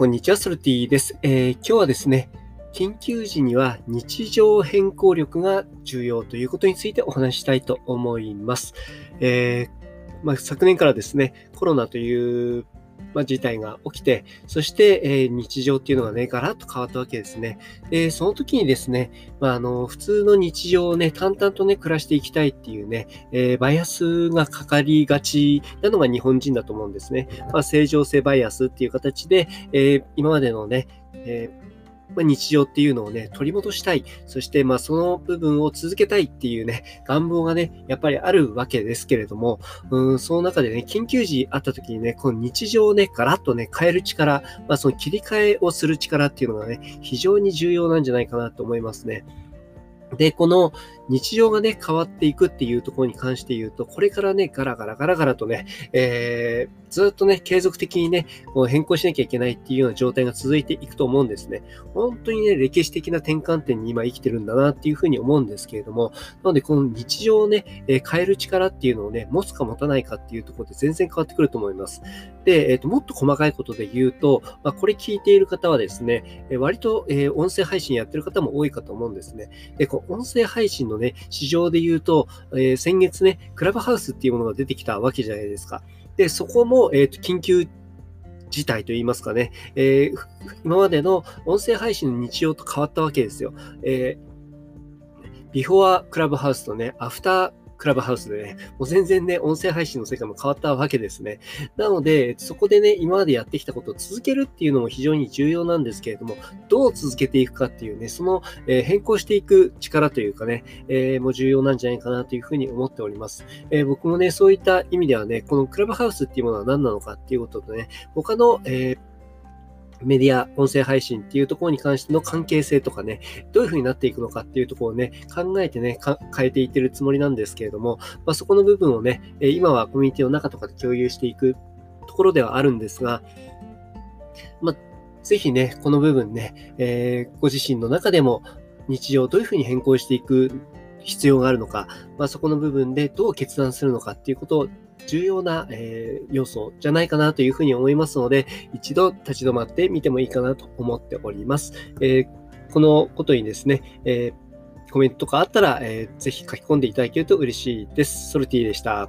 こんにちは、ソルティです、えー、今日はですね、緊急時には日常変更力が重要ということについてお話したいと思います。えー、まあ、昨年からですね、コロナというまあ、事態が起きて、そして、えー、日常っていうのがね、ガラッと変わったわけですね。で、その時にですね、まあ、あの、普通の日常をね、淡々とね、暮らしていきたいっていうね、えー、バイアスがかかりがちなのが日本人だと思うんですね。まあ、正常性バイアスっていう形で、えー、今までのね、えーまあ、日常っていうのをね、取り戻したい。そして、まあ、その部分を続けたいっていうね、願望がね、やっぱりあるわけですけれども、うん、その中でね、緊急時あった時にね、この日常をね、ガラッとね、変える力、まあ、その切り替えをする力っていうのがね、非常に重要なんじゃないかなと思いますね。で、この日常がね、変わっていくっていうところに関して言うと、これからね、ガラガラガラガラとね、えー、ずっとね、継続的にね、こう変更しなきゃいけないっていうような状態が続いていくと思うんですね。本当にね、歴史的な転換点に今生きてるんだなっていうふうに思うんですけれども、なのでこの日常をね、え、変える力っていうのをね、持つか持たないかっていうところで全然変わってくると思います。で、えっ、ー、と、もっと細かいことで言うと、まあ、これ聞いている方はですね、え割と、え音声配信やってる方も多いかと思うんですね。で、音声配信のね、市場で言うと、え先月ね、クラブハウスっていうものが出てきたわけじゃないですか。で、そこも、えっ、と、緊急事態といいますかね、えー、今までの音声配信の日常と変わったわけですよ。えー、ビフォアクラブハウスとね、アフタークラブハウスでね、もう全然ね、音声配信の世界も変わったわけですね。なので、そこでね、今までやってきたことを続けるっていうのも非常に重要なんですけれども、どう続けていくかっていうね、その、え、変更していく力というかね、えー、もう重要なんじゃないかなというふうに思っております。えー、僕もね、そういった意味ではね、このクラブハウスっていうものは何なのかっていうこととね、他の、えーメディア、音声配信っていうところに関しての関係性とかね、どういう風になっていくのかっていうところをね、考えてね、変えていってるつもりなんですけれども、まあ、そこの部分をね、今はコミュニティの中とかで共有していくところではあるんですが、まあ、ぜひね、この部分ね、えー、ご自身の中でも日常をどういう風に変更していく必要があるのか、まあ、そこの部分でどう決断するのかっていうことを重要な、えー、要素じゃないかなというふうに思いますので、一度立ち止まってみてもいいかなと思っております。えー、このことにですね、えー、コメントとかあったら、えー、ぜひ書き込んでいただけると嬉しいです。ソルティでした。